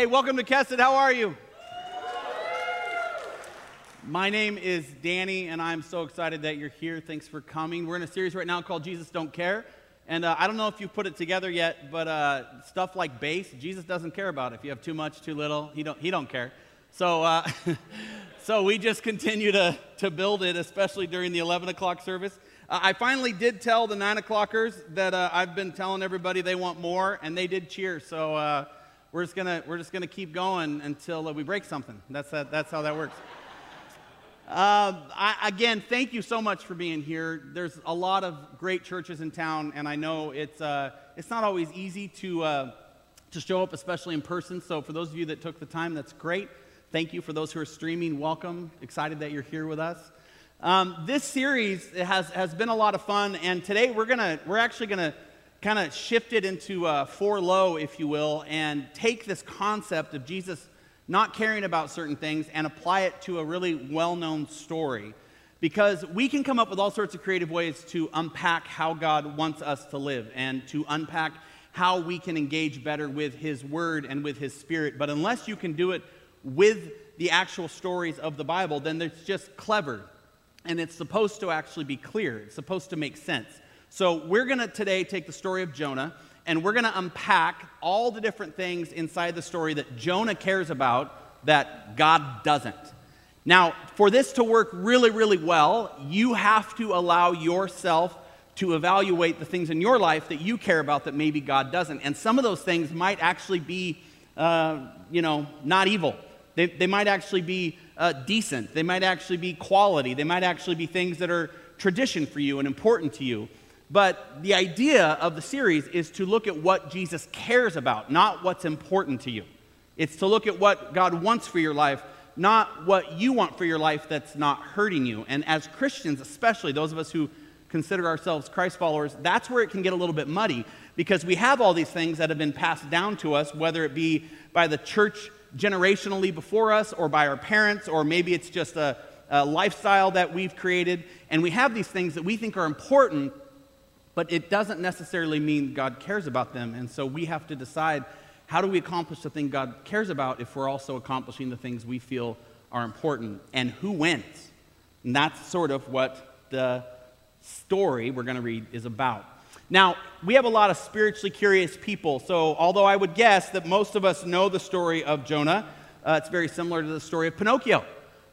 Hey, welcome to Kesed. How are you? My name is Danny, and I'm so excited that you're here. Thanks for coming. We're in a series right now called Jesus Don't Care. And uh, I don't know if you've put it together yet, but uh, stuff like bass, Jesus doesn't care about. If you have too much, too little, he don't, he don't care. So, uh, so we just continue to, to build it, especially during the 11 o'clock service. Uh, I finally did tell the 9 o'clockers that uh, I've been telling everybody they want more, and they did cheer. So uh, we're just gonna we're just gonna keep going until uh, we break something. That's that, that's how that works. Uh, I, again, thank you so much for being here. There's a lot of great churches in town, and I know it's uh, it's not always easy to uh, to show up, especially in person. So for those of you that took the time, that's great. Thank you for those who are streaming. Welcome. Excited that you're here with us. Um, this series has has been a lot of fun, and today we're gonna we're actually gonna kind of shift it into uh, four low, if you will, and take this concept of Jesus not caring about certain things and apply it to a really well known story. Because we can come up with all sorts of creative ways to unpack how God wants us to live and to unpack how we can engage better with His Word and with His Spirit. But unless you can do it with the actual stories of the Bible, then it's just clever. And it's supposed to actually be clear, it's supposed to make sense. So, we're going to today take the story of Jonah and we're going to unpack all the different things inside the story that Jonah cares about that God doesn't. Now, for this to work really, really well, you have to allow yourself to evaluate the things in your life that you care about that maybe God doesn't. And some of those things might actually be, uh, you know, not evil. They, they might actually be uh, decent. They might actually be quality. They might actually be things that are tradition for you and important to you. But the idea of the series is to look at what Jesus cares about, not what's important to you. It's to look at what God wants for your life, not what you want for your life that's not hurting you. And as Christians, especially those of us who consider ourselves Christ followers, that's where it can get a little bit muddy because we have all these things that have been passed down to us, whether it be by the church generationally before us or by our parents, or maybe it's just a, a lifestyle that we've created. And we have these things that we think are important but it doesn't necessarily mean God cares about them. And so we have to decide how do we accomplish the thing God cares about if we're also accomplishing the things we feel are important and who wins. And that's sort of what the story we're going to read is about. Now, we have a lot of spiritually curious people, so although I would guess that most of us know the story of Jonah, uh, it's very similar to the story of Pinocchio.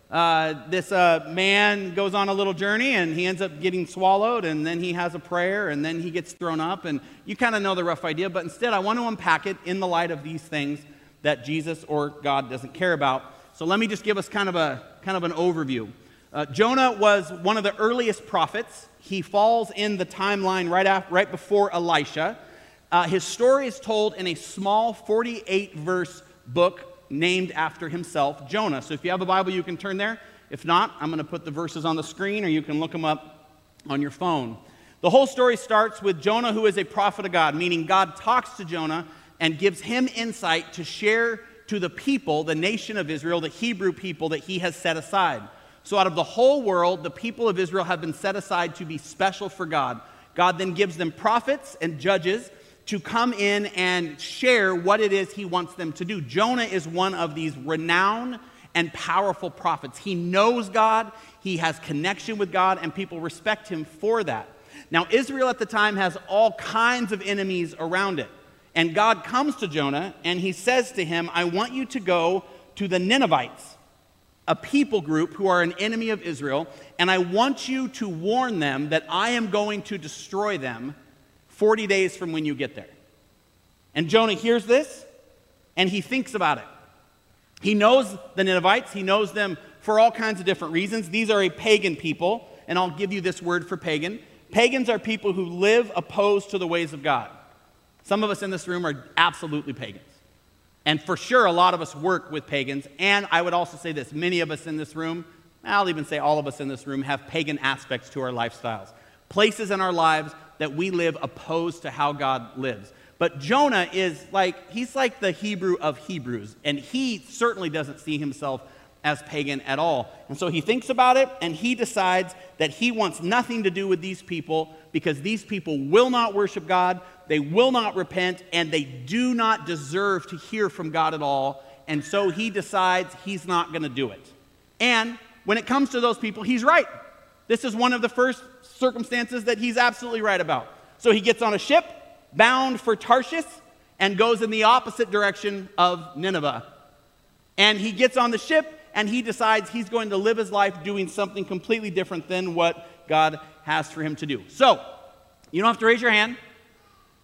Uh, this uh, man goes on a little journey and he ends up getting swallowed, and then he has a prayer, and then he gets thrown up. And you kind of know the rough idea, but instead, I want to unpack it in the light of these things that Jesus or God doesn't care about. So let me just give us kind of, a, kind of an overview. Uh, Jonah was one of the earliest prophets. He falls in the timeline right, after, right before Elisha. Uh, his story is told in a small 48 verse book named after himself, Jonah. So if you have a Bible, you can turn there. If not, I'm going to put the verses on the screen or you can look them up on your phone. The whole story starts with Jonah, who is a prophet of God, meaning God talks to Jonah and gives him insight to share to the people, the nation of Israel, the Hebrew people that he has set aside. So, out of the whole world, the people of Israel have been set aside to be special for God. God then gives them prophets and judges to come in and share what it is he wants them to do. Jonah is one of these renowned and powerful prophets. He knows God, he has connection with God, and people respect him for that. Now, Israel at the time has all kinds of enemies around it. And God comes to Jonah and he says to him, I want you to go to the Ninevites, a people group who are an enemy of Israel, and I want you to warn them that I am going to destroy them 40 days from when you get there. And Jonah hears this and he thinks about it. He knows the Ninevites, he knows them for all kinds of different reasons. These are a pagan people, and I'll give you this word for pagan. Pagans are people who live opposed to the ways of God. Some of us in this room are absolutely pagans. And for sure, a lot of us work with pagans. And I would also say this many of us in this room, I'll even say all of us in this room, have pagan aspects to our lifestyles. Places in our lives that we live opposed to how God lives. But Jonah is like, he's like the Hebrew of Hebrews, and he certainly doesn't see himself as pagan at all. And so he thinks about it and he decides that he wants nothing to do with these people because these people will not worship God, they will not repent, and they do not deserve to hear from God at all. And so he decides he's not going to do it. And when it comes to those people, he's right. This is one of the first circumstances that he's absolutely right about. So he gets on a ship bound for Tarshish and goes in the opposite direction of Nineveh. And he gets on the ship and he decides he's going to live his life doing something completely different than what God has for him to do. So, you don't have to raise your hand,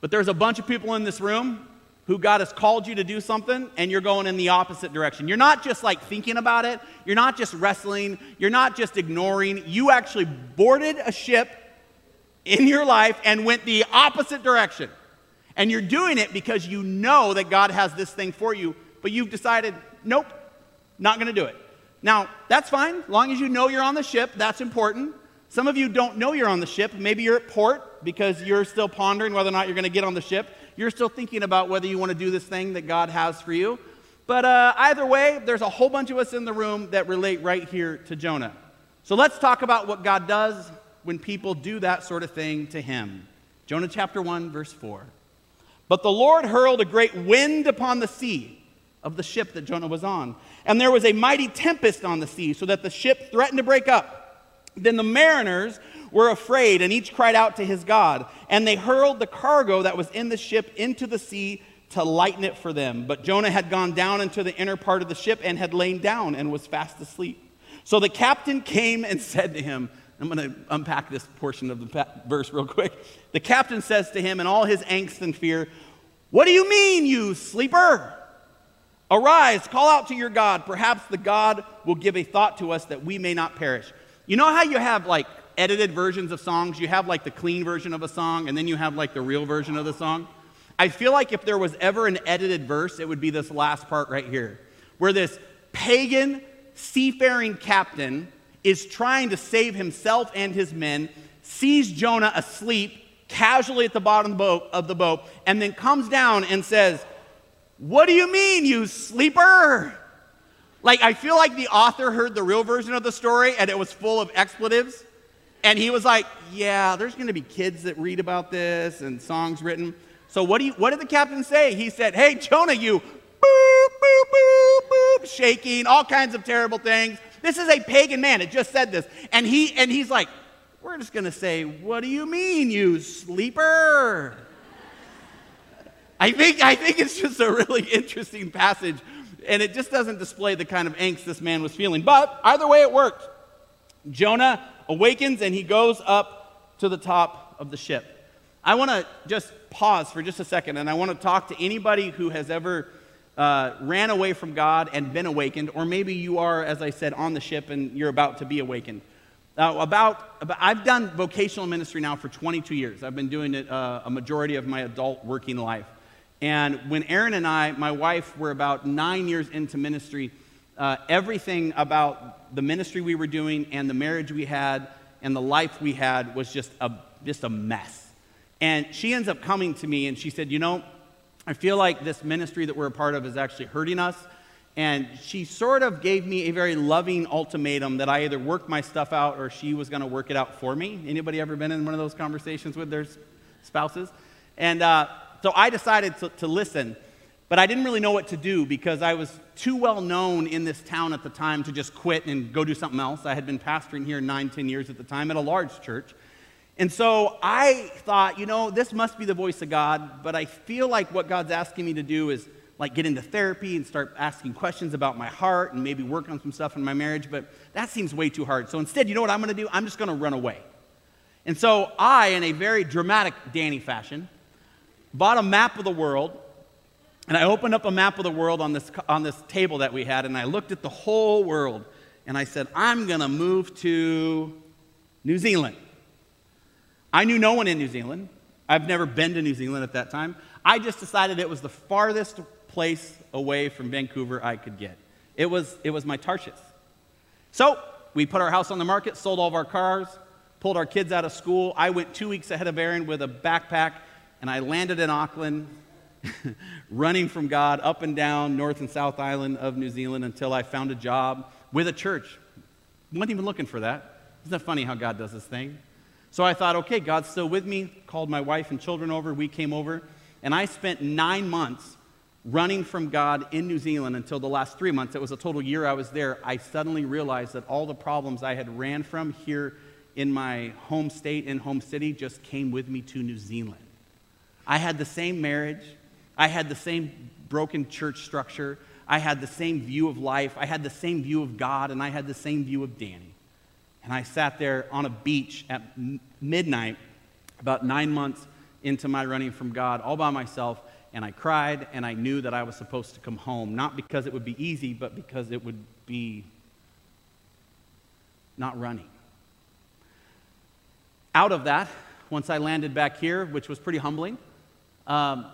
but there's a bunch of people in this room who God has called you to do something and you're going in the opposite direction. You're not just like thinking about it, you're not just wrestling, you're not just ignoring. You actually boarded a ship in your life and went the opposite direction. And you're doing it because you know that God has this thing for you, but you've decided, nope, not going to do it. Now, that's fine. As long as you know you're on the ship, that's important. Some of you don't know you're on the ship. Maybe you're at port because you're still pondering whether or not you're going to get on the ship. You're still thinking about whether you want to do this thing that God has for you. But uh, either way, there's a whole bunch of us in the room that relate right here to Jonah. So let's talk about what God does when people do that sort of thing to him. Jonah chapter 1, verse 4. But the Lord hurled a great wind upon the sea of the ship that Jonah was on. And there was a mighty tempest on the sea, so that the ship threatened to break up. Then the mariners were afraid, and each cried out to his God. And they hurled the cargo that was in the ship into the sea to lighten it for them. But Jonah had gone down into the inner part of the ship and had lain down and was fast asleep. So the captain came and said to him, I'm going to unpack this portion of the verse real quick. The captain says to him in all his angst and fear, What do you mean, you sleeper? Arise, call out to your God. Perhaps the God will give a thought to us that we may not perish. You know how you have like edited versions of songs? You have like the clean version of a song, and then you have like the real version of the song. I feel like if there was ever an edited verse, it would be this last part right here, where this pagan seafaring captain is trying to save himself and his men, sees Jonah asleep casually at the bottom of the boat, and then comes down and says, what do you mean, you sleeper? Like, I feel like the author heard the real version of the story and it was full of expletives. And he was like, Yeah, there's going to be kids that read about this and songs written. So, what, do you, what did the captain say? He said, Hey, Jonah, you boop, boop, boop, boop, shaking, all kinds of terrible things. This is a pagan man. It just said this. And, he, and he's like, We're just going to say, What do you mean, you sleeper? I think, I think it's just a really interesting passage, and it just doesn't display the kind of angst this man was feeling. But either way, it worked. Jonah awakens and he goes up to the top of the ship. I want to just pause for just a second, and I want to talk to anybody who has ever uh, ran away from God and been awakened, or maybe you are, as I said, on the ship and you're about to be awakened. Uh, about, about, I've done vocational ministry now for 22 years. I've been doing it uh, a majority of my adult working life. And when Aaron and I, my wife, were about nine years into ministry, uh, everything about the ministry we were doing and the marriage we had and the life we had was just a, just a mess. And she ends up coming to me and she said, You know, I feel like this ministry that we're a part of is actually hurting us. And she sort of gave me a very loving ultimatum that I either worked my stuff out or she was going to work it out for me. Anybody ever been in one of those conversations with their spouses? And uh, so I decided to, to listen, but I didn't really know what to do because I was too well known in this town at the time to just quit and go do something else. I had been pastoring here nine, ten years at the time at a large church. And so I thought, you know, this must be the voice of God, but I feel like what God's asking me to do is like get into therapy and start asking questions about my heart and maybe work on some stuff in my marriage, but that seems way too hard. So instead, you know what I'm going to do? I'm just going to run away. And so I, in a very dramatic Danny fashion, bought a map of the world, and I opened up a map of the world on this, on this table that we had, and I looked at the whole world, and I said, I'm going to move to New Zealand. I knew no one in New Zealand. I've never been to New Zealand at that time. I just decided it was the farthest place away from Vancouver I could get. It was, it was my Tarshish. So we put our house on the market, sold all of our cars, pulled our kids out of school. I went two weeks ahead of Aaron with a backpack and I landed in Auckland, running from God up and down North and South Island of New Zealand until I found a job with a church. Wasn't even looking for that. Isn't that funny how God does this thing? So I thought, okay, God's still with me. Called my wife and children over. We came over. And I spent nine months running from God in New Zealand until the last three months. It was a total year I was there. I suddenly realized that all the problems I had ran from here in my home state, in home city, just came with me to New Zealand. I had the same marriage. I had the same broken church structure. I had the same view of life. I had the same view of God, and I had the same view of Danny. And I sat there on a beach at midnight, about nine months into my running from God, all by myself, and I cried, and I knew that I was supposed to come home, not because it would be easy, but because it would be not running. Out of that, once I landed back here, which was pretty humbling, um,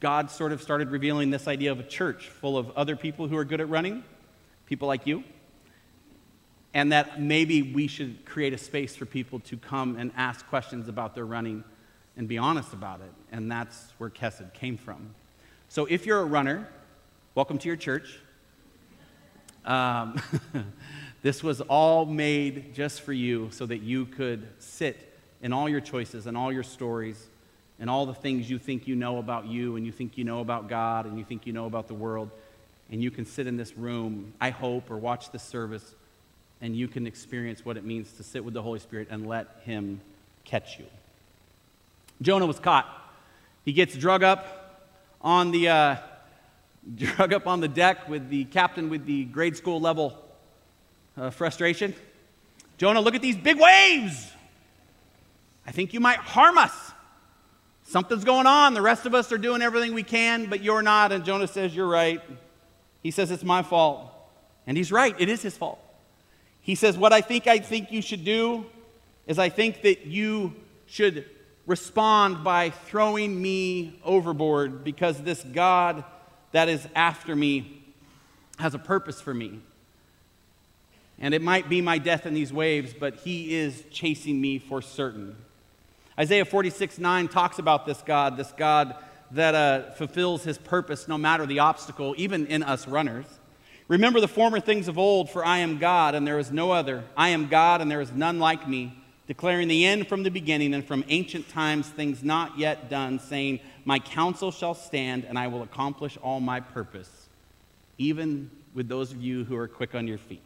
God sort of started revealing this idea of a church full of other people who are good at running, people like you, and that maybe we should create a space for people to come and ask questions about their running and be honest about it. And that's where Kesed came from. So if you're a runner, welcome to your church. Um, this was all made just for you so that you could sit in all your choices and all your stories and all the things you think you know about you and you think you know about God and you think you know about the world. And you can sit in this room, I hope, or watch this service, and you can experience what it means to sit with the Holy Spirit and let Him catch you. Jonah was caught. He gets drug up on the, uh, drug up on the deck with the captain with the grade school level uh, frustration. Jonah, look at these big waves. I think you might harm us. Something's going on. The rest of us are doing everything we can, but you're not. And Jonah says, You're right. He says, It's my fault. And he's right. It is his fault. He says, What I think I think you should do is I think that you should respond by throwing me overboard because this God that is after me has a purpose for me. And it might be my death in these waves, but he is chasing me for certain. Isaiah 46 9 talks about this God, this God that uh, fulfills his purpose no matter the obstacle, even in us runners. Remember the former things of old, for I am God and there is no other. I am God and there is none like me, declaring the end from the beginning and from ancient times things not yet done, saying, My counsel shall stand and I will accomplish all my purpose, even with those of you who are quick on your feet.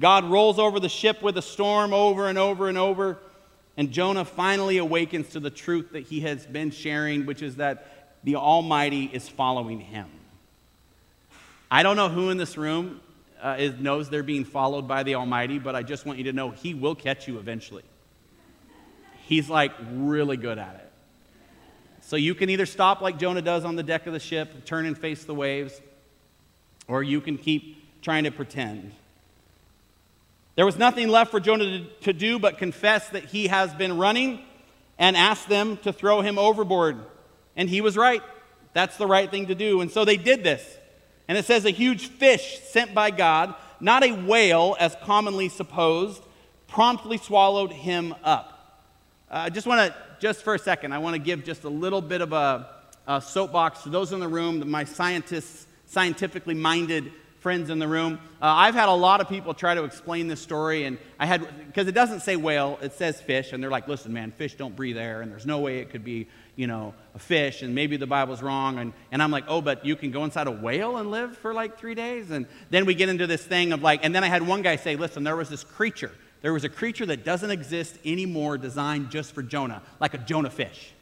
God rolls over the ship with a storm over and over and over and Jonah finally awakens to the truth that he has been sharing, which is that the Almighty is following him. I don't know who in this room uh, is, knows they're being followed by the Almighty, but I just want you to know He will catch you eventually. He's like really good at it. So you can either stop like Jonah does on the deck of the ship, turn and face the waves, or you can keep trying to pretend. There was nothing left for Jonah to, do but confess that he has been running and ask them to throw him overboard. And he was right. That's the right thing to do. And so they did this. And it says a huge fish sent by God, not a whale as commonly supposed, promptly swallowed him up. Uh, I uh, just want to, just for a second, I want to give just a little bit of a, a soapbox to those in the room, my scientists, scientifically minded friends in the room. Uh, I've had a lot of people try to explain this story, and I had, because it doesn't say whale, it says fish, and they're like, listen, man, fish don't breathe air, and there's no way it could be, you know, a fish, and maybe the Bible's wrong. And, and I'm like, oh, but you can go inside a whale and live for like three days? And then we get into this thing of like, and then I had one guy say, listen, there was this creature. There was a creature that doesn't exist anymore designed just for Jonah, like a Jonah fish.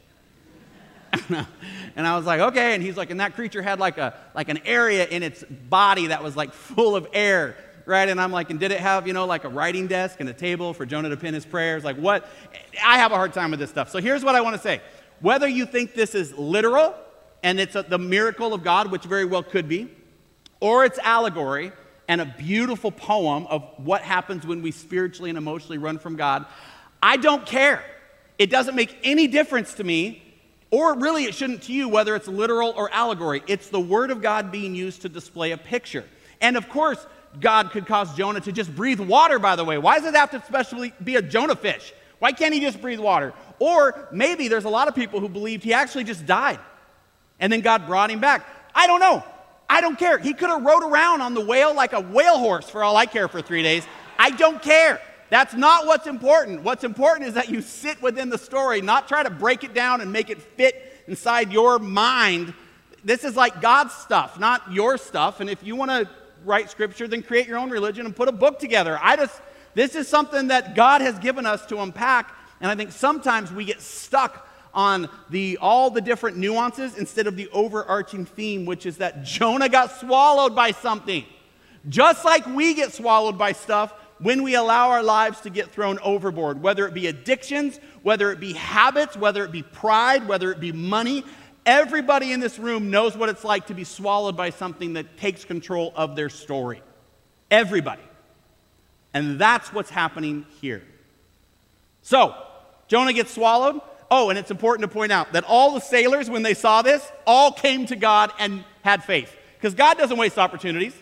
and I was like, okay. And he's like, and that creature had like a like an area in its body that was like full of air, right? And I'm like, and did it have, you know, like a writing desk and a table for Jonah to pin his prayers? Like, what? I have a hard time with this stuff. So here's what I want to say. Whether you think this is literal and it's a, the miracle of God, which very well could be, or it's allegory and a beautiful poem of what happens when we spiritually and emotionally run from God, I don't care. It doesn't make any difference to me or really, it shouldn't to you, whether it's literal or allegory. It's the Word of God being used to display a picture. And of course, God could cause Jonah to just breathe water, by the way. Why does it have to especially be a Jonah fish? Why can't he just breathe water? Or maybe there's a lot of people who believed he actually just died and then God brought him back. I don't know. I don't care. He could have rode around on the whale like a whale horse for all I care for three days. I don't care. That's not what's important. What's important is that you sit within the story, not try to break it down and make it fit inside your mind. This is like God's stuff, not your stuff. And if you want to write scripture, then create your own religion and put a book together. I just, this is something that God has given us to unpack. And I think sometimes we get stuck on the, all the different nuances instead of the overarching theme, which is that Jonah got swallowed by something. Just like we get swallowed by stuff when we allow our lives to get thrown overboard, whether it be addictions, whether it be habits, whether it be pride, whether it be money. Everybody in this room knows what it's like to be swallowed by something that takes control of their story. Everybody. And that's what's happening here. So, Jonah gets swallowed. Oh, and it's important to point out that all the sailors, when they saw this, all came to God and had faith. Because God doesn't waste opportunities.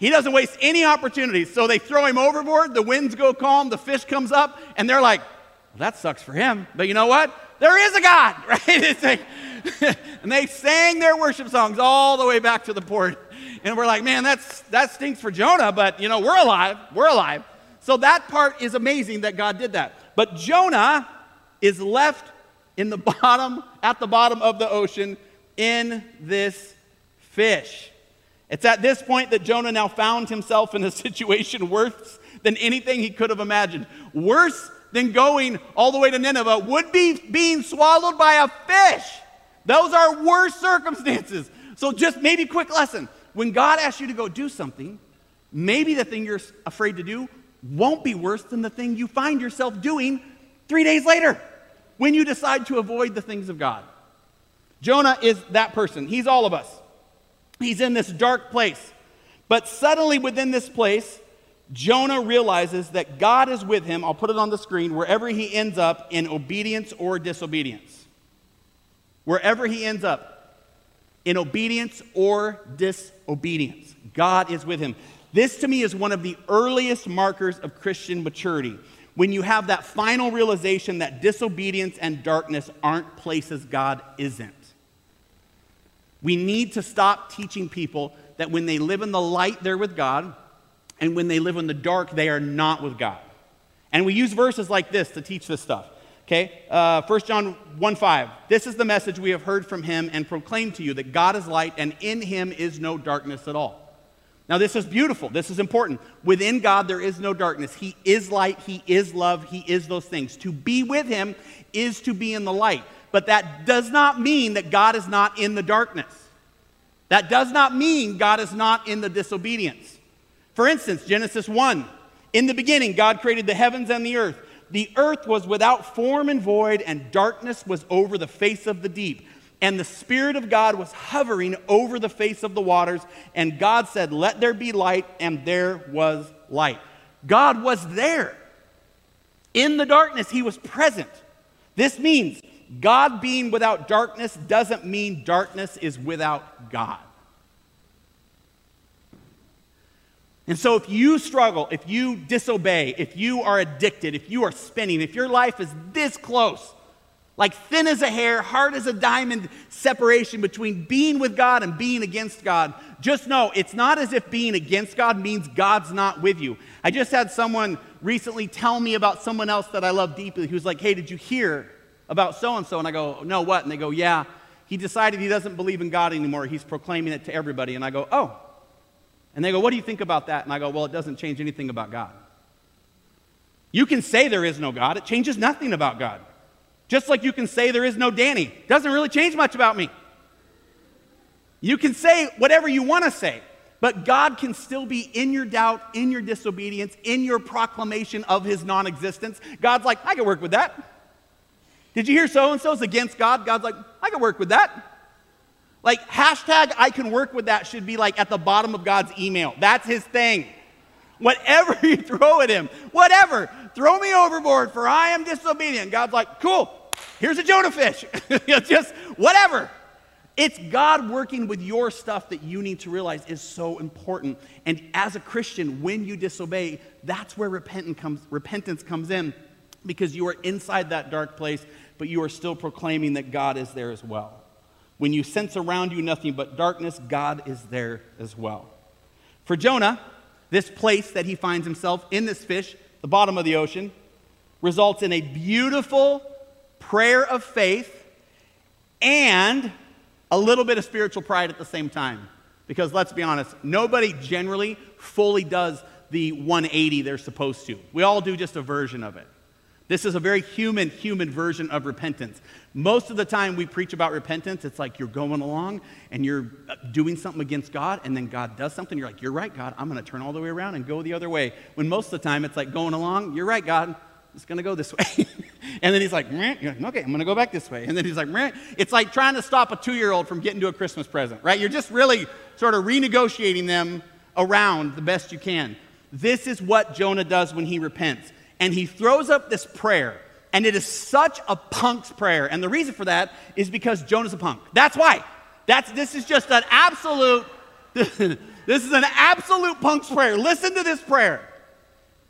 He doesn't waste any opportunities. So they throw him overboard, the winds go calm, the fish comes up, and they're like, well, that sucks for him. But you know what? There is a God, right? Like, and they sang their worship songs all the way back to the port. And we're like, man, that's, that stinks for Jonah, but you know, we're alive. We're alive. So that part is amazing that God did that. But Jonah is left in the bottom, at the bottom of the ocean in this fish. It's at this point that Jonah now found himself in a situation worse than anything he could have imagined. Worse than going all the way to Nineveh would be being swallowed by a fish. Those are worse circumstances. So, just maybe quick lesson when God asks you to go do something, maybe the thing you're afraid to do won't be worse than the thing you find yourself doing three days later when you decide to avoid the things of God. Jonah is that person. He's all of us. He's in this dark place. But suddenly, within this place, Jonah realizes that God is with him. I'll put it on the screen wherever he ends up in obedience or disobedience. Wherever he ends up in obedience or disobedience, God is with him. This to me is one of the earliest markers of Christian maturity. When you have that final realization that disobedience and darkness aren't places God isn't. We need to stop teaching people that when they live in the light, they're with God, and when they live in the dark, they are not with God. And we use verses like this to teach this stuff. Okay? Uh, 1 John 1 5. This is the message we have heard from him and proclaimed to you that God is light, and in him is no darkness at all. Now, this is beautiful. This is important. Within God, there is no darkness. He is light. He is love. He is those things. To be with Him is to be in the light. But that does not mean that God is not in the darkness. That does not mean God is not in the disobedience. For instance, Genesis 1 In the beginning, God created the heavens and the earth. The earth was without form and void, and darkness was over the face of the deep and the Spirit of God was hovering over the face of the waters. And God said, Let there be light, and there was light. God was there. In the darkness, He was present. This means God being without darkness doesn't mean darkness is without God. And so, if you struggle, if you disobey, if you are addicted, if you are spinning, if your life is this close like thin as a hair, hard as a diamond separation between being with God and being against God. Just know it's not as if being against God means God's not with you. I just had someone recently tell me about someone else that I love deeply who's like, hey, did you hear about so and so? And I go, no, what? And they go, yeah, he decided he doesn't believe in God anymore. He's proclaiming it to everybody. And I go, oh. And they go, what do you think about that? And I go, well, it doesn't change anything about God. You can say there is no God, it changes nothing about God. Just like you can say there is no Danny. Doesn't really change much about me. You can say whatever you want to say, but God can still be in your doubt, in your disobedience, in your proclamation of his non existence. God's like, I can work with that. Did you hear so and so's against God? God's like, I can work with that. Like, hashtag I can work with that should be like at the bottom of God's email. That's his thing. Whatever you throw at him, whatever, throw me overboard for I am disobedient. God's like, cool, here's a Jonah fish. Just whatever. It's God working with your stuff that you need to realize is so important. And as a Christian, when you disobey, that's where repentance comes, repentance comes in because you are inside that dark place, but you are still proclaiming that God is there as well. When you sense around you nothing but darkness, God is there as well. For Jonah, this place that he finds himself in this fish, the bottom of the ocean, results in a beautiful prayer of faith and a little bit of spiritual pride at the same time. Because let's be honest, nobody generally fully does the 180 they're supposed to. We all do just a version of it. This is a very human, human version of repentance. Most of the time we preach about repentance, it's like you're going along and you're uh, doing something against God, and then God does something. You're like, You're right, God, I'm going to turn all the way around and go the other way. When most of the time it's like going along, You're right, God, it's going to go this way. and then he's like, Meh. okay, I'm going to go back this way. And then he's like, Meh. it's like trying to stop a two year old from getting to a Christmas present, right? You're just really sort of renegotiating them around the best you can. This is what Jonah does when he repents and he throws up this prayer. And it is such a punk's prayer. And the reason for that is because Jonah's a punk. That's why. That's, this is just an absolute, this is an absolute punk's prayer. Listen to this prayer.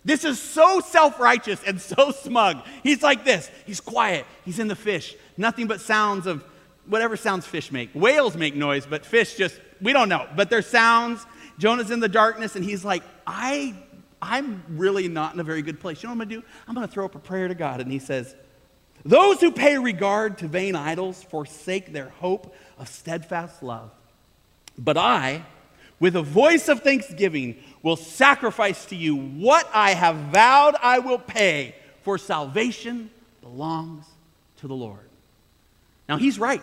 This is so self righteous and so smug. He's like this. He's quiet. He's in the fish. Nothing but sounds of whatever sounds fish make. Whales make noise, but fish just, we don't know. But there's sounds. Jonah's in the darkness, and he's like, I I'm really not in a very good place. You know what I'm going to do? I'm going to throw up a prayer to God. And he says, Those who pay regard to vain idols forsake their hope of steadfast love. But I, with a voice of thanksgiving, will sacrifice to you what I have vowed I will pay, for salvation belongs to the Lord. Now, he's right.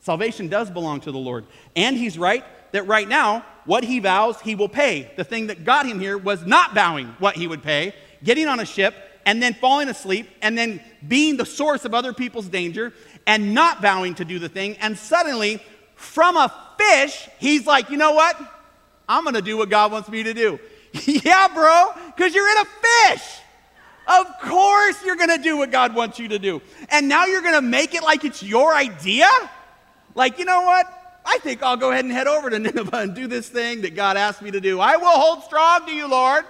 Salvation does belong to the Lord. And he's right that right now, what he vows, he will pay. The thing that got him here was not vowing what he would pay, getting on a ship, and then falling asleep, and then being the source of other people's danger, and not vowing to do the thing. And suddenly, from a fish, he's like, you know what? I'm going to do what God wants me to do. yeah, bro, because you're in a fish. Of course, you're going to do what God wants you to do. And now you're going to make it like it's your idea? Like, you know what? I think I'll go ahead and head over to Nineveh and do this thing that God asked me to do. I will hold strong to you, Lord.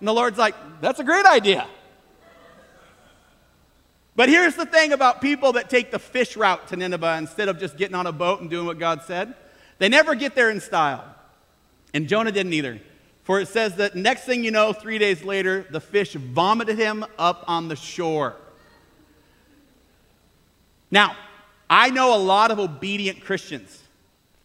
And the Lord's like, that's a great idea. But here's the thing about people that take the fish route to Nineveh instead of just getting on a boat and doing what God said. They never get there in style. And Jonah didn't either. For it says that next thing you know, three days later, the fish vomited him up on the shore. Now, I know a lot of obedient Christians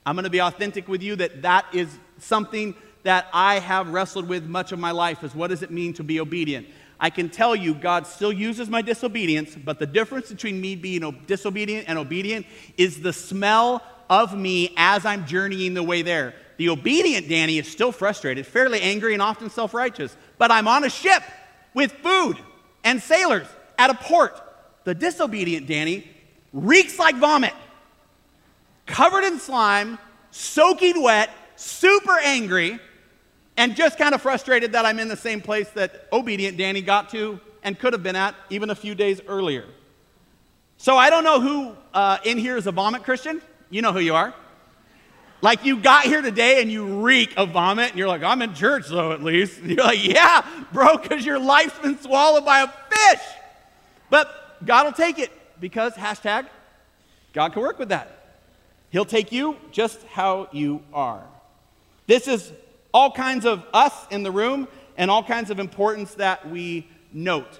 I'm going to be authentic with you that that is something that I have wrestled with much of my life is what does it mean to be obedient? I can tell you God still uses my disobedience, but the difference between me being disobedient and obedient is the smell of me as I'm journeying the way there. The obedient Danny is still frustrated, fairly angry, and often self righteous, but I'm on a ship with food and sailors at a port. The disobedient Danny reeks like vomit covered in slime, soaking wet, super angry, and just kind of frustrated that I'm in the same place that obedient Danny got to and could have been at even a few days earlier. So I don't know who uh, in here is a vomit Christian. You know who you are. Like you got here today and you reek of vomit, and you're like, I'm in church though, at least. And you're like, yeah, bro, because your life's been swallowed by a fish. But God will take it because hashtag God can work with that. He'll take you just how you are. This is all kinds of us in the room and all kinds of importance that we note.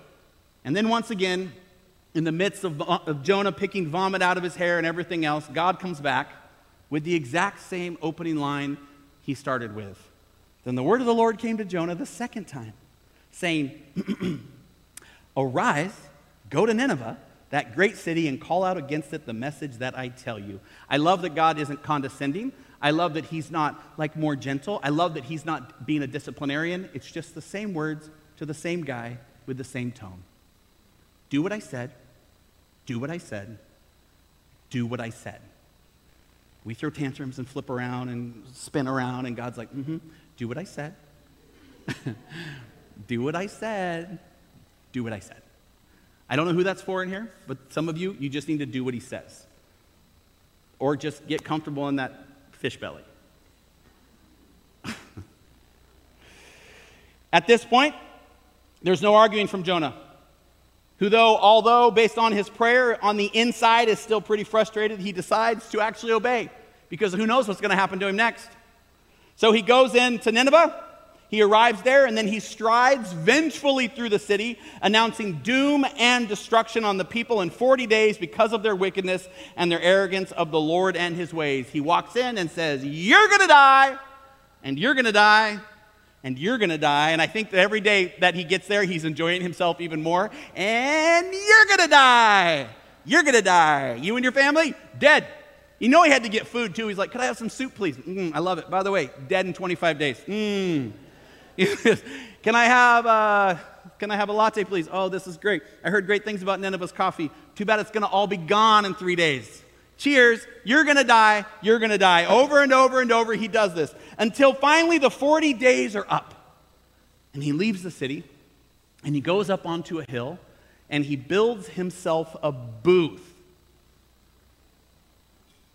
And then once again, in the midst of, uh, of, Jonah picking vomit out of his hair and everything else, God comes back with the exact same opening line he started with. Then the word of the Lord came to Jonah the second time, saying, Arise, go to Nineveh that great city and call out against it the message that I tell you. I love that God isn't condescending. I love that he's not like more gentle. I love that he's not being a disciplinarian. It's just the same words to the same guy with the same tone. Do what I said. Do what I said. Do what I said. We throw tantrums and flip around and spin around, and God's like, mm hmm, do what I said. do what I said. Do what I said. I don't know who that's for in here, but some of you, you just need to do what he says. Or just get comfortable in that fish belly. At this point, there's no arguing from Jonah. who, though, although based on his prayer on the inside is still pretty frustrated, he decides to actually obey because who knows what's going to happen to him next. So he goes into Nineveh. He arrives there and then he strides vengefully through the city, announcing doom and destruction on the people in 40 days because of their wickedness and their arrogance of the Lord and his ways. He walks in and says, You're going to die, and you're going to die, and you're going to die. And I think that every day that he gets there, he's enjoying himself even more. And you're going to die. You're going to die. You and your family, dead. You know he had to get food too. He's like, Could I have some soup, please? Mm, I love it. By the way, dead in 25 days. Mm. can I have uh, can I have a latte, please? Oh, this is great. I heard great things about Nineveh's coffee. Too bad it's going to all be gone in three days. Cheers. You're going to die. You're going to die. Over and over and over, he does this until finally the 40 days are up. And he leaves the city and he goes up onto a hill and he builds himself a booth.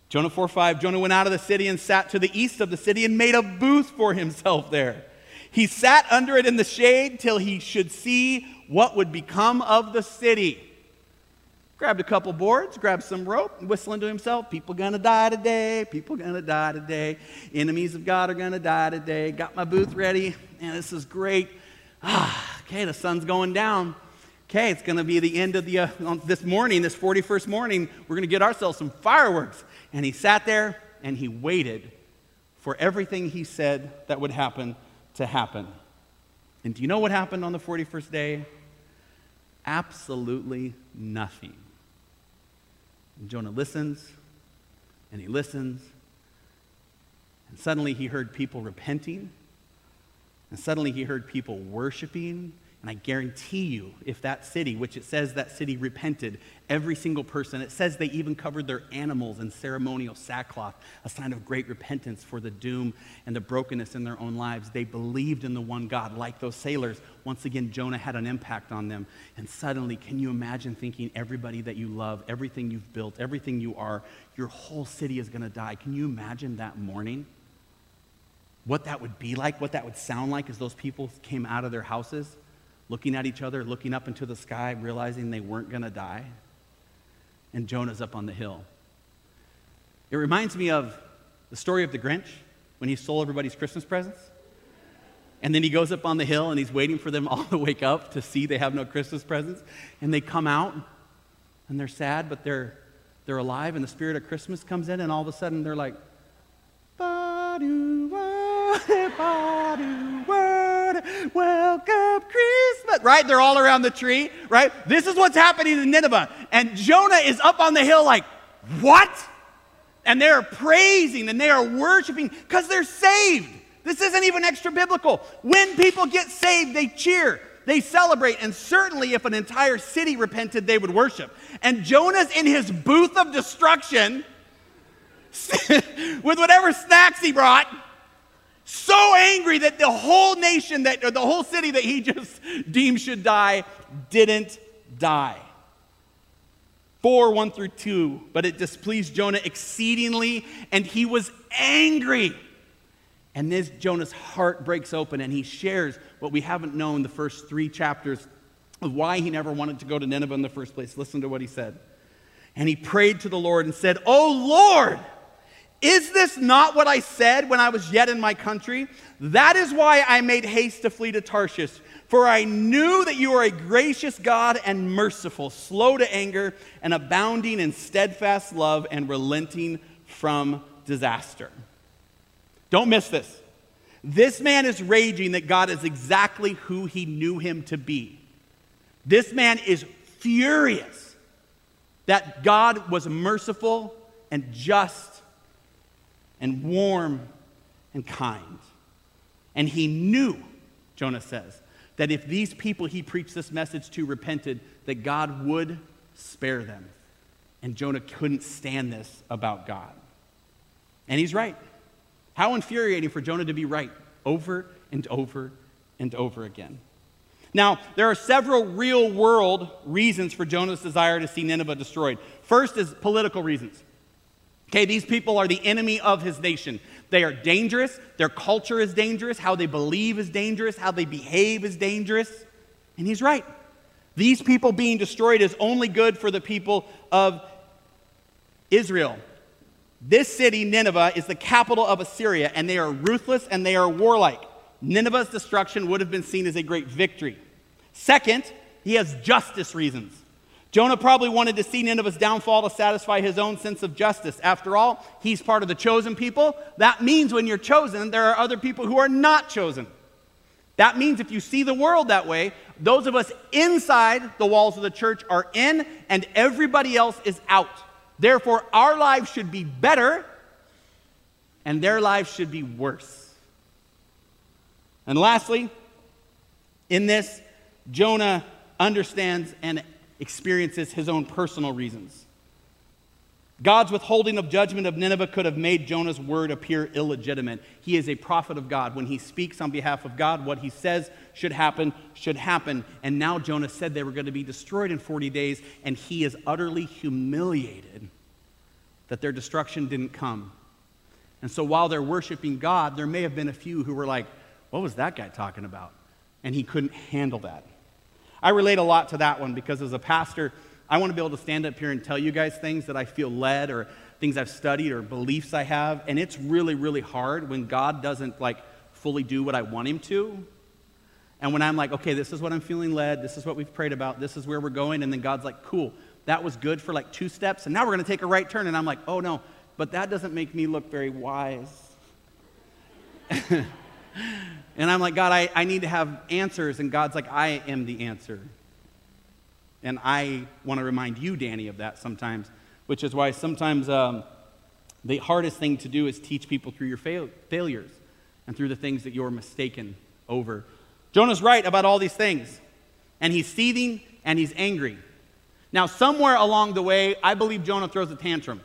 Jonah 4 5, Jonah went out of the city and sat to the east of the city and made a booth for himself there. He sat under it in the shade till he should see what would become of the city. Grabbed a couple boards, grabbed some rope, whistling to himself, people gonna die today, people gonna die today, enemies of God are gonna die today. Got my booth ready, and this is great. Ah, okay, the sun's going down. Okay, it's gonna be the end of the, uh, this morning, this 41st morning, we're gonna get ourselves some fireworks. And he sat there and he waited for everything he said that would happen to happen. And do you know what happened on the 41st day? Absolutely nothing. And Jonah listens, and he listens, and suddenly he heard people repenting, and suddenly he heard people worshiping, and I guarantee you, if that city, which it says that city repented, every single person, it says they even covered their animals in ceremonial sackcloth, a sign of great repentance for the doom and the brokenness in their own lives. They believed in the one God, like those sailors. Once again, Jonah had an impact on them. And suddenly, can you imagine thinking everybody that you love, everything you've built, everything you are, your whole city is going to die? Can you imagine that morning? What that would be like, what that would sound like as those people came out of their houses? Looking at each other, looking up into the sky, realizing they weren't going to die. And Jonah's up on the hill. It reminds me of the story of the Grinch when he stole everybody's Christmas presents. And then he goes up on the hill and he's waiting for them all to wake up to see they have no Christmas presents. And they come out and they're sad, but they're, they're alive, and the spirit of Christmas comes in, and all of a sudden they're like, Ba-doo, ba-doo, welcome Christmas, right? They're all around the tree, right? This is what's happening in Nineveh. And Jonah is up on the hill, like, what? And they're praising and they are worshiping because they're saved. This isn't even extra biblical. When people get saved, they cheer, they celebrate, and certainly if an entire city repented, they would worship. And Jonah's in his booth of destruction with whatever snacks he brought so angry that the whole nation that or the whole city that he just deemed should die didn't die. 4 1 through 2 but it displeased jonah exceedingly and he was angry. And this jonah's heart breaks open and he shares what we haven't known the first three chapters of why he never wanted to go to nineveh in the first place. Listen to what he said. And he prayed to the lord and said oh lord is this not what I said when I was yet in my country? That is why I made haste to flee to Tarshish. For I knew that you are a gracious God and merciful, slow to anger, and abounding in steadfast love and relenting from disaster. Don't miss this. This man is raging that God is exactly who he knew him to be. This man is furious that God was merciful and just and warm and kind. And he knew, Jonah says, that if these people he preached this message to repented, that God would spare them. And Jonah couldn't stand this about God. And he's right. How infuriating for Jonah to be right over and over and over again. Now, there are several real world reasons for Jonah's desire to see Nineveh destroyed. First is political reasons. Okay, these people are the enemy of his nation. They are dangerous. Their culture is dangerous. How they believe is dangerous. How they behave is dangerous. And he's right. These people being destroyed is only good for the people of Israel. This city, Nineveh, is the capital of Assyria, and they are ruthless and they are warlike. Nineveh's destruction would have been seen as a great victory. Second, he has justice reasons. Jonah probably wanted to see Nineveh's downfall to satisfy his own sense of justice. After all, he's part of the chosen people. That means when you're chosen, there are other people who are not chosen. That means if you see the world that way, those of us inside the walls of the church are in and everybody else is out. Therefore, our lives should be better and their lives should be worse. And lastly, in this, Jonah understands and experiences his own personal reasons. God's withholding of judgment of Nineveh could have made Jonah's word appear illegitimate. He is a prophet of God. When he speaks on behalf of God, what he says should happen, should happen. And now Jonah said they were going to be destroyed in 40 days, and he is utterly humiliated that their destruction didn't come. And so while they're worshiping God, there may have been a few who were like, What was that guy talking about? And he couldn't handle that. I relate a lot to that one because as a pastor, I want to be able to stand up here and tell you guys things that I feel led or things I've studied or beliefs I have. And it's really, really hard when God doesn't like fully do what I want him to. And when I'm like, okay, this is what I'm feeling led, this is what we've prayed about, this is where we're going, and then God's like, cool, that was good for like two steps, and now we're going to take a right turn. And I'm like, oh no, but that doesn't make me look very wise. and I'm like, God, I, I need to have answers. And God's like, I am the answer. And I want to remind you, Danny, of that sometimes, which is why sometimes um, the hardest thing to do is teach people through your fail- failures and through the things that you're mistaken over. Jonah's right about all these things, and he's seething and he's angry. Now, somewhere along the way, I believe Jonah throws a tantrum.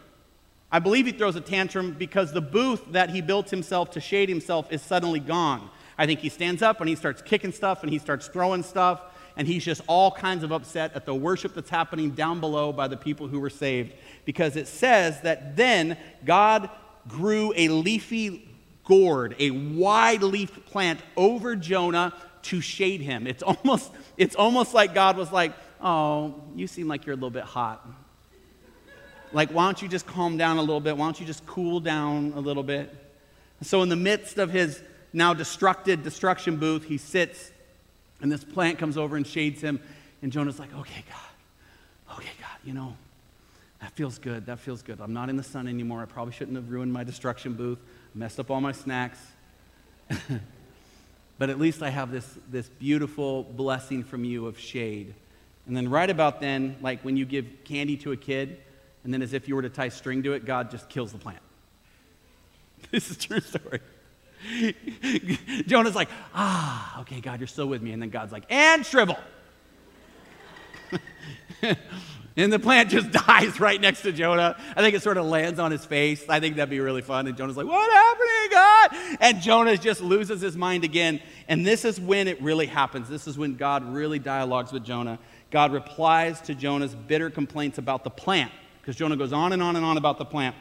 I believe he throws a tantrum because the booth that he built himself to shade himself is suddenly gone. I think he stands up and he starts kicking stuff and he starts throwing stuff and he's just all kinds of upset at the worship that's happening down below by the people who were saved. Because it says that then God grew a leafy gourd, a wide leafed plant over Jonah to shade him. It's almost, it's almost like God was like, Oh, you seem like you're a little bit hot. Like, why don't you just calm down a little bit? Why don't you just cool down a little bit? So, in the midst of his now destructed destruction booth, he sits and this plant comes over and shades him. And Jonah's like, okay, God, okay, God, you know, that feels good. That feels good. I'm not in the sun anymore. I probably shouldn't have ruined my destruction booth, messed up all my snacks. but at least I have this, this beautiful blessing from you of shade. And then, right about then, like when you give candy to a kid, and then as if you were to tie string to it, God just kills the plant. This is true story. Jonah's like, ah, okay, God, you're still with me. And then God's like, and shrivel. and the plant just dies right next to Jonah. I think it sort of lands on his face. I think that'd be really fun. And Jonah's like, what happened, God? And Jonah just loses his mind again. And this is when it really happens. This is when God really dialogues with Jonah. God replies to Jonah's bitter complaints about the plant, because Jonah goes on and on and on about the plant.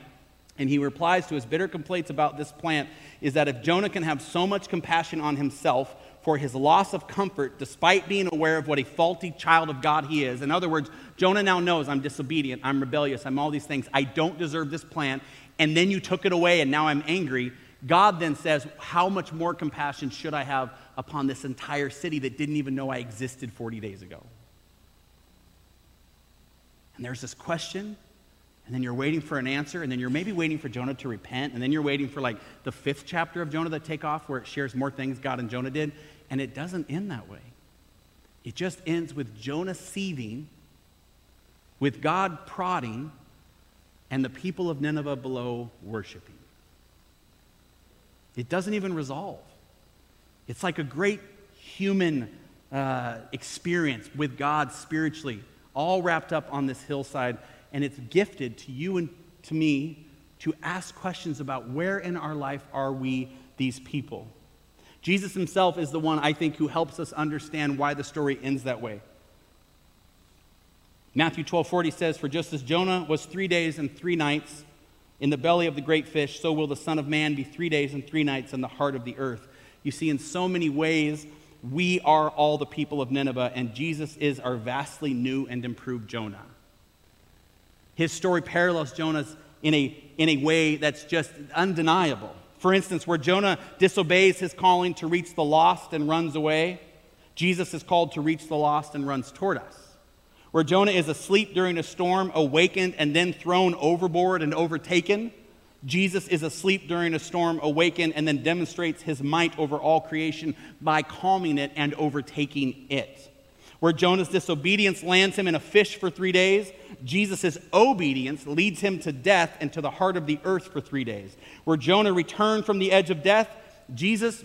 And he replies to his bitter complaints about this plant is that if Jonah can have so much compassion on himself for his loss of comfort, despite being aware of what a faulty child of God he is, in other words, Jonah now knows I'm disobedient, I'm rebellious, I'm all these things, I don't deserve this plant, and then you took it away and now I'm angry. God then says, How much more compassion should I have upon this entire city that didn't even know I existed 40 days ago? And there's this question and then you're waiting for an answer, and then you're maybe waiting for Jonah to repent, and then you're waiting for like the fifth chapter of Jonah to take off where it shares more things God and Jonah did, and it doesn't end that way. It just ends with Jonah seething, with God prodding, and the people of Nineveh below worshiping. It doesn't even resolve. It's like a great human uh, experience with God spiritually, all wrapped up on this hillside and it's gifted to you and to me to ask questions about where in our life are we these people. Jesus himself is the one, I think, who helps us understand why the story ends that way. Matthew 12 40 says, For just as Jonah was three days and three nights in the belly of the great fish, so will the Son of Man be three days and three nights in the heart of the earth. You see, in so many ways, we are all the people of Nineveh, and Jesus is our vastly new and improved Jonah. His story parallels Jonah's in a, in a way that's just undeniable. For instance, where Jonah disobeys his calling to reach the lost and runs away, Jesus is called to reach the lost and runs toward us. Where Jonah is asleep during a storm, awakened, and then thrown overboard and overtaken, Jesus is asleep during a storm, awakened, and then demonstrates his might over all creation by calming it and overtaking it. Where Jonah's disobedience lands him in a fish for three days, Jesus' obedience leads him to death and to the heart of the earth for three days. Where Jonah returned from the edge of death, Jesus,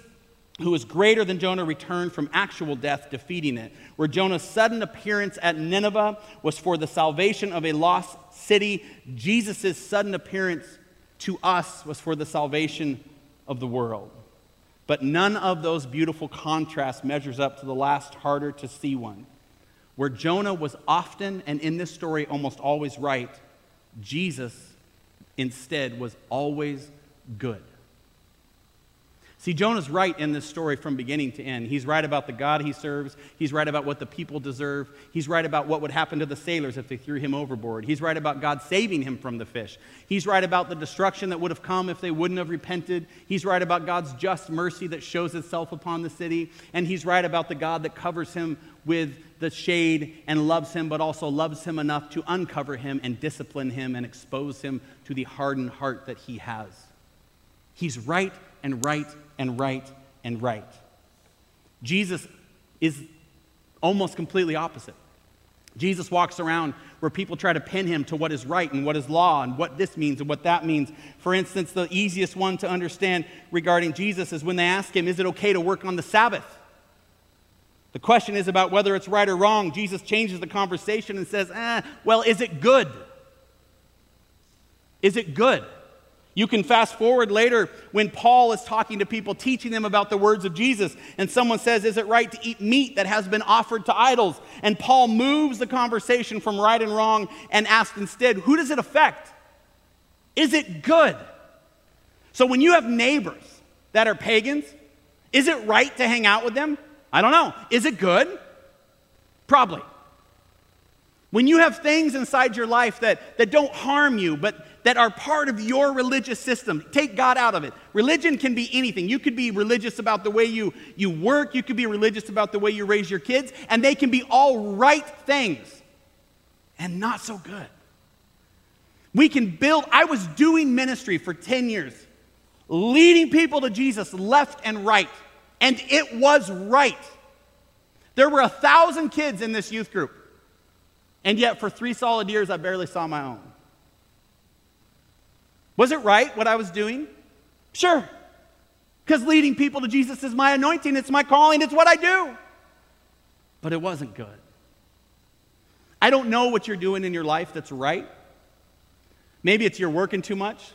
who is greater than Jonah, returned from actual death, defeating it. Where Jonah's sudden appearance at Nineveh was for the salvation of a lost city, Jesus' sudden appearance to us was for the salvation of the world. But none of those beautiful contrasts measures up to the last, harder to see one. Where Jonah was often, and in this story almost always right, Jesus instead was always good. See, Jonah's right in this story from beginning to end. He's right about the God he serves. He's right about what the people deserve. He's right about what would happen to the sailors if they threw him overboard. He's right about God saving him from the fish. He's right about the destruction that would have come if they wouldn't have repented. He's right about God's just mercy that shows itself upon the city. And he's right about the God that covers him with the shade and loves him, but also loves him enough to uncover him and discipline him and expose him to the hardened heart that he has. He's right and right and right and right. Jesus is almost completely opposite. Jesus walks around where people try to pin him to what is right and what is law and what this means and what that means. For instance, the easiest one to understand regarding Jesus is when they ask him, Is it okay to work on the Sabbath? The question is about whether it's right or wrong. Jesus changes the conversation and says, eh, Well, is it good? Is it good? You can fast forward later when Paul is talking to people, teaching them about the words of Jesus, and someone says, Is it right to eat meat that has been offered to idols? And Paul moves the conversation from right and wrong and asks instead, Who does it affect? Is it good? So when you have neighbors that are pagans, is it right to hang out with them? I don't know. Is it good? Probably. When you have things inside your life that, that don't harm you, but that are part of your religious system. Take God out of it. Religion can be anything. You could be religious about the way you, you work, you could be religious about the way you raise your kids, and they can be all right things and not so good. We can build, I was doing ministry for 10 years, leading people to Jesus left and right, and it was right. There were a thousand kids in this youth group, and yet for three solid years, I barely saw my own. Was it right what I was doing? Sure. Because leading people to Jesus is my anointing, it's my calling, it's what I do. But it wasn't good. I don't know what you're doing in your life that's right. Maybe it's you're working too much.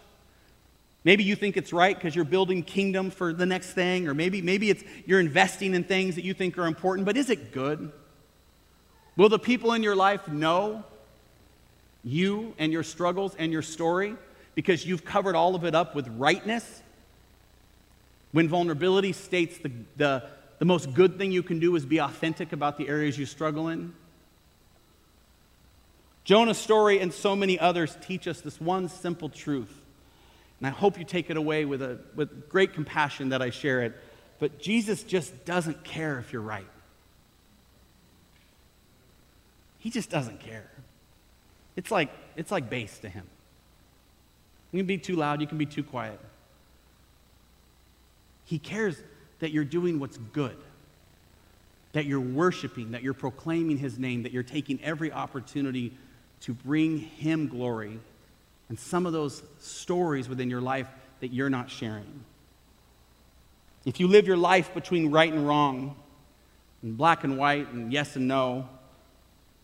Maybe you think it's right because you're building kingdom for the next thing, or maybe, maybe it's you're investing in things that you think are important, but is it good? Will the people in your life know you and your struggles and your story? Because you've covered all of it up with rightness. When vulnerability states the, the, the most good thing you can do is be authentic about the areas you struggle in. Jonah's story and so many others teach us this one simple truth. And I hope you take it away with, a, with great compassion that I share it. But Jesus just doesn't care if you're right. He just doesn't care. It's like, it's like bass to him. You can be too loud, you can be too quiet. He cares that you're doing what's good, that you're worshiping, that you're proclaiming His name, that you're taking every opportunity to bring Him glory. And some of those stories within your life that you're not sharing. If you live your life between right and wrong, and black and white, and yes and no,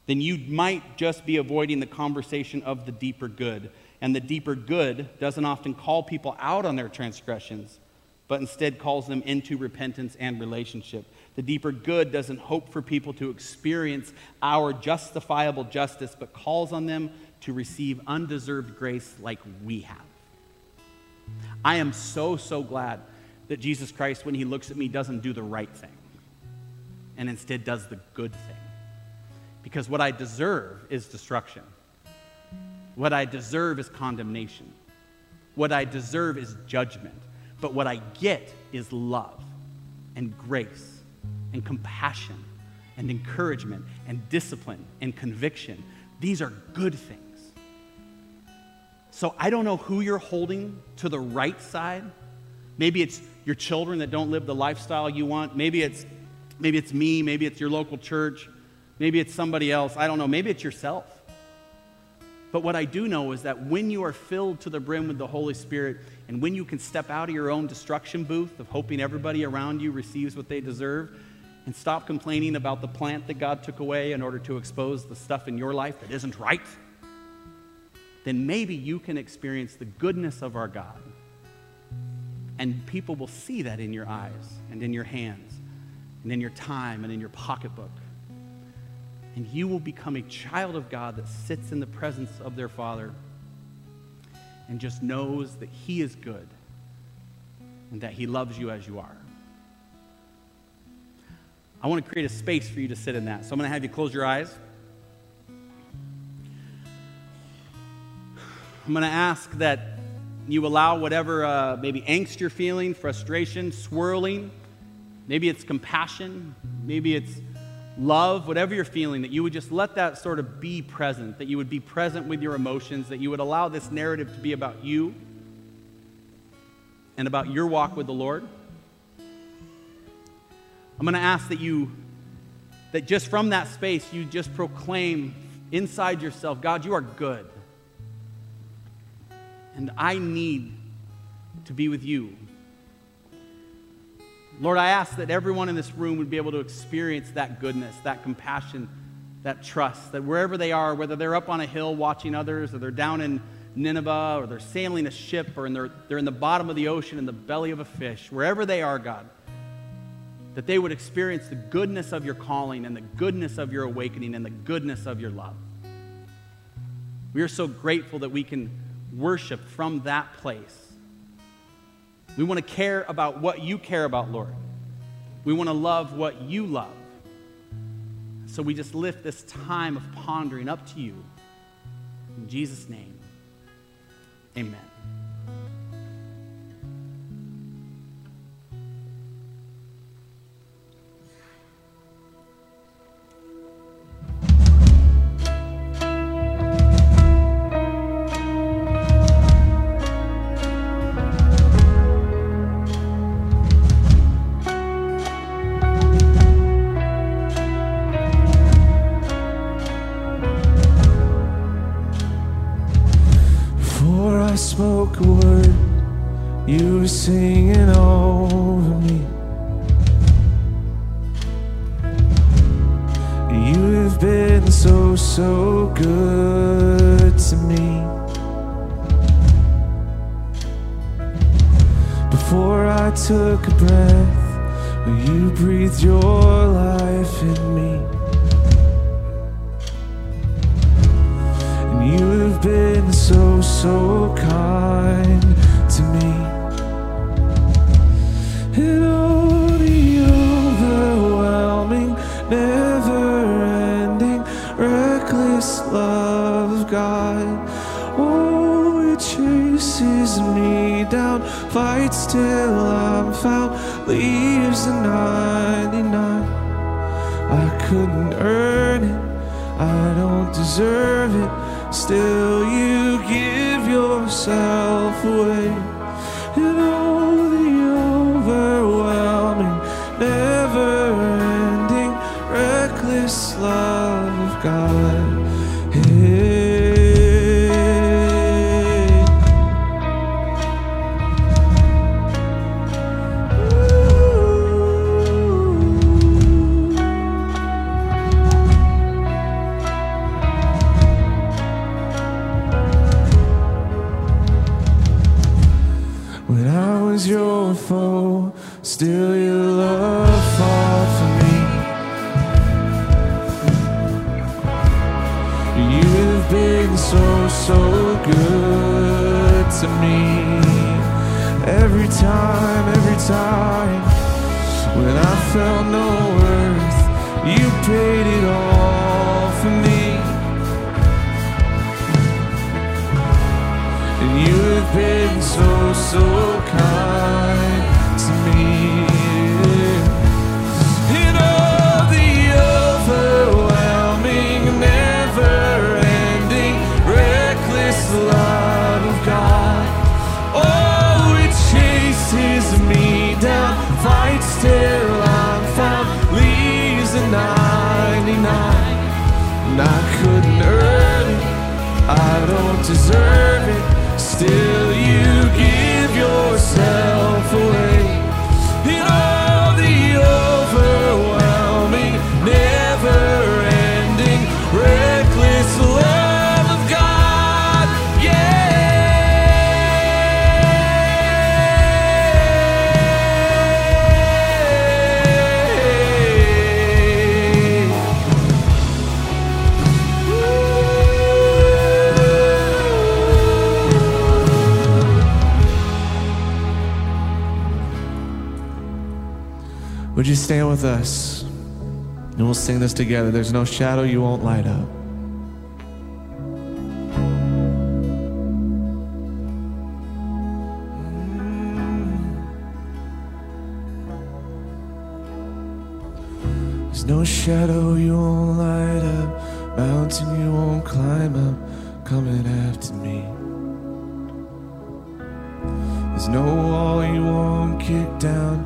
then you might just be avoiding the conversation of the deeper good and the deeper good doesn't often call people out on their transgressions, but instead calls them into repentance and relationship. The deeper good doesn't hope for people to experience our justifiable justice, but calls on them to receive undeserved grace like we have. I am so, so glad that Jesus Christ, when he looks at me, doesn't do the right thing. and instead does the good thing. Because what I deserve is destruction. What I deserve is condemnation. What I deserve is judgment. But what I get is love and grace and compassion and encouragement and discipline and conviction. These are good things. So I don't know who you're holding to the right side. Maybe it's your children that don't live the lifestyle you want. Maybe it's maybe it's me, maybe it's your local church, maybe it's somebody else. I don't know. Maybe it's yourself. But what I do know is that when you are filled to the brim with the Holy Spirit and when you can step out of your own destruction booth of hoping everybody around you receives what they deserve and stop complaining about the plant that God took away in order to expose the stuff in your life that isn't right, then maybe you can experience the goodness of our God. And people will see that in your eyes and in your hands and in your time and in your pocketbook. And you will become a child of God that sits in the presence of their Father and just knows that He is good and that He loves you as you are. I want to create a space for you to sit in that. So I'm going to have you close your eyes. I'm going to ask that you allow whatever uh, maybe angst you're feeling, frustration, swirling, maybe it's compassion, maybe it's love, whatever you're feeling, that you would just let that sort of be present, that you would be present with your emotions, that you would allow this narrative to be about you and about your walk with the Lord. I'm going to ask that you, that just from that space, you just proclaim inside yourself, God, you are good. And I need to be with you. Lord, I ask that everyone in this room would be able to experience that goodness, that compassion, that trust, that wherever they are, whether they're up on a hill watching others, or they're down in Nineveh, or they're sailing a ship, or in their, they're in the bottom of the ocean in the belly of a fish, wherever they are, God, that they would experience the goodness of your calling and the goodness of your awakening and the goodness of your love. We are so grateful that we can worship from that place. We want to care about what you care about, Lord. We want to love what you love. So we just lift this time of pondering up to you. In Jesus' name, amen. Love with us? And we'll sing this together. There's no shadow you won't light up. There's no shadow you won't light up, mountain you won't climb up, coming after me. There's no wall you won't kick down,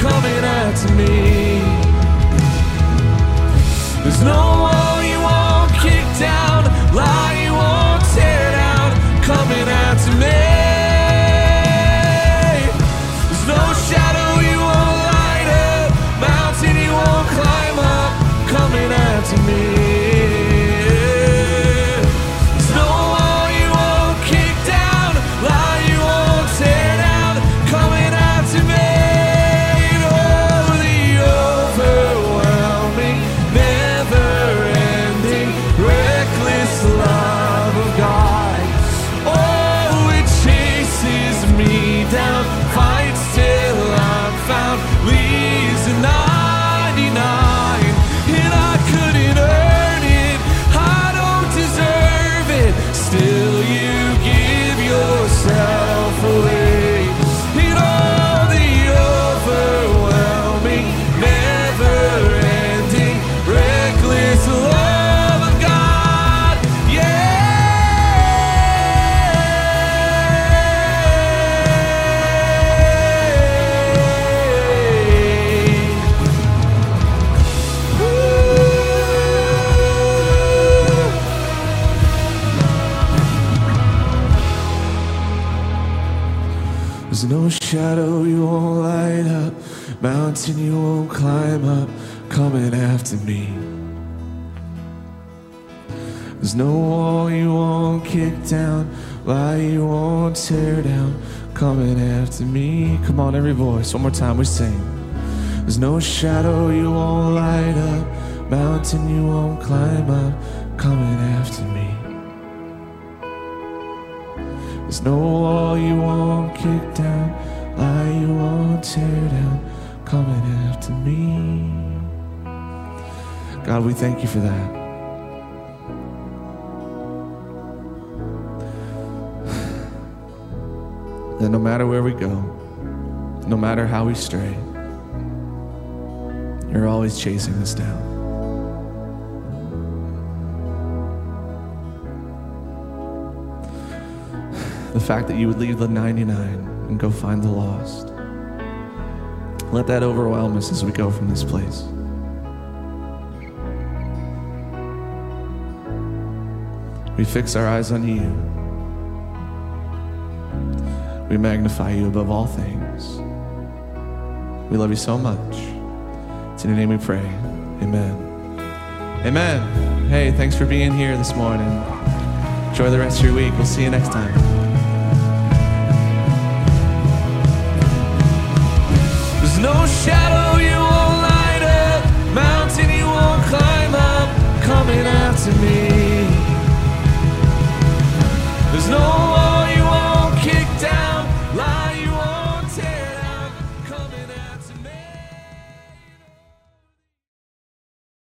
coming after me. There's no wall down, lie you won't tear down, coming after me. Come on, every voice, one more time, we sing. There's no shadow you won't light up, mountain you won't climb up, coming after me. There's no wall you won't kick down, lie you won't tear down, coming after me. God, we thank you for that. That no matter where we go, no matter how we stray, you're always chasing us down. The fact that you would leave the 99 and go find the lost. Let that overwhelm us as we go from this place. We fix our eyes on you. We magnify you above all things. We love you so much. It's in your name we pray. Amen. Amen. Hey, thanks for being here this morning. Enjoy the rest of your week. We'll see you next time.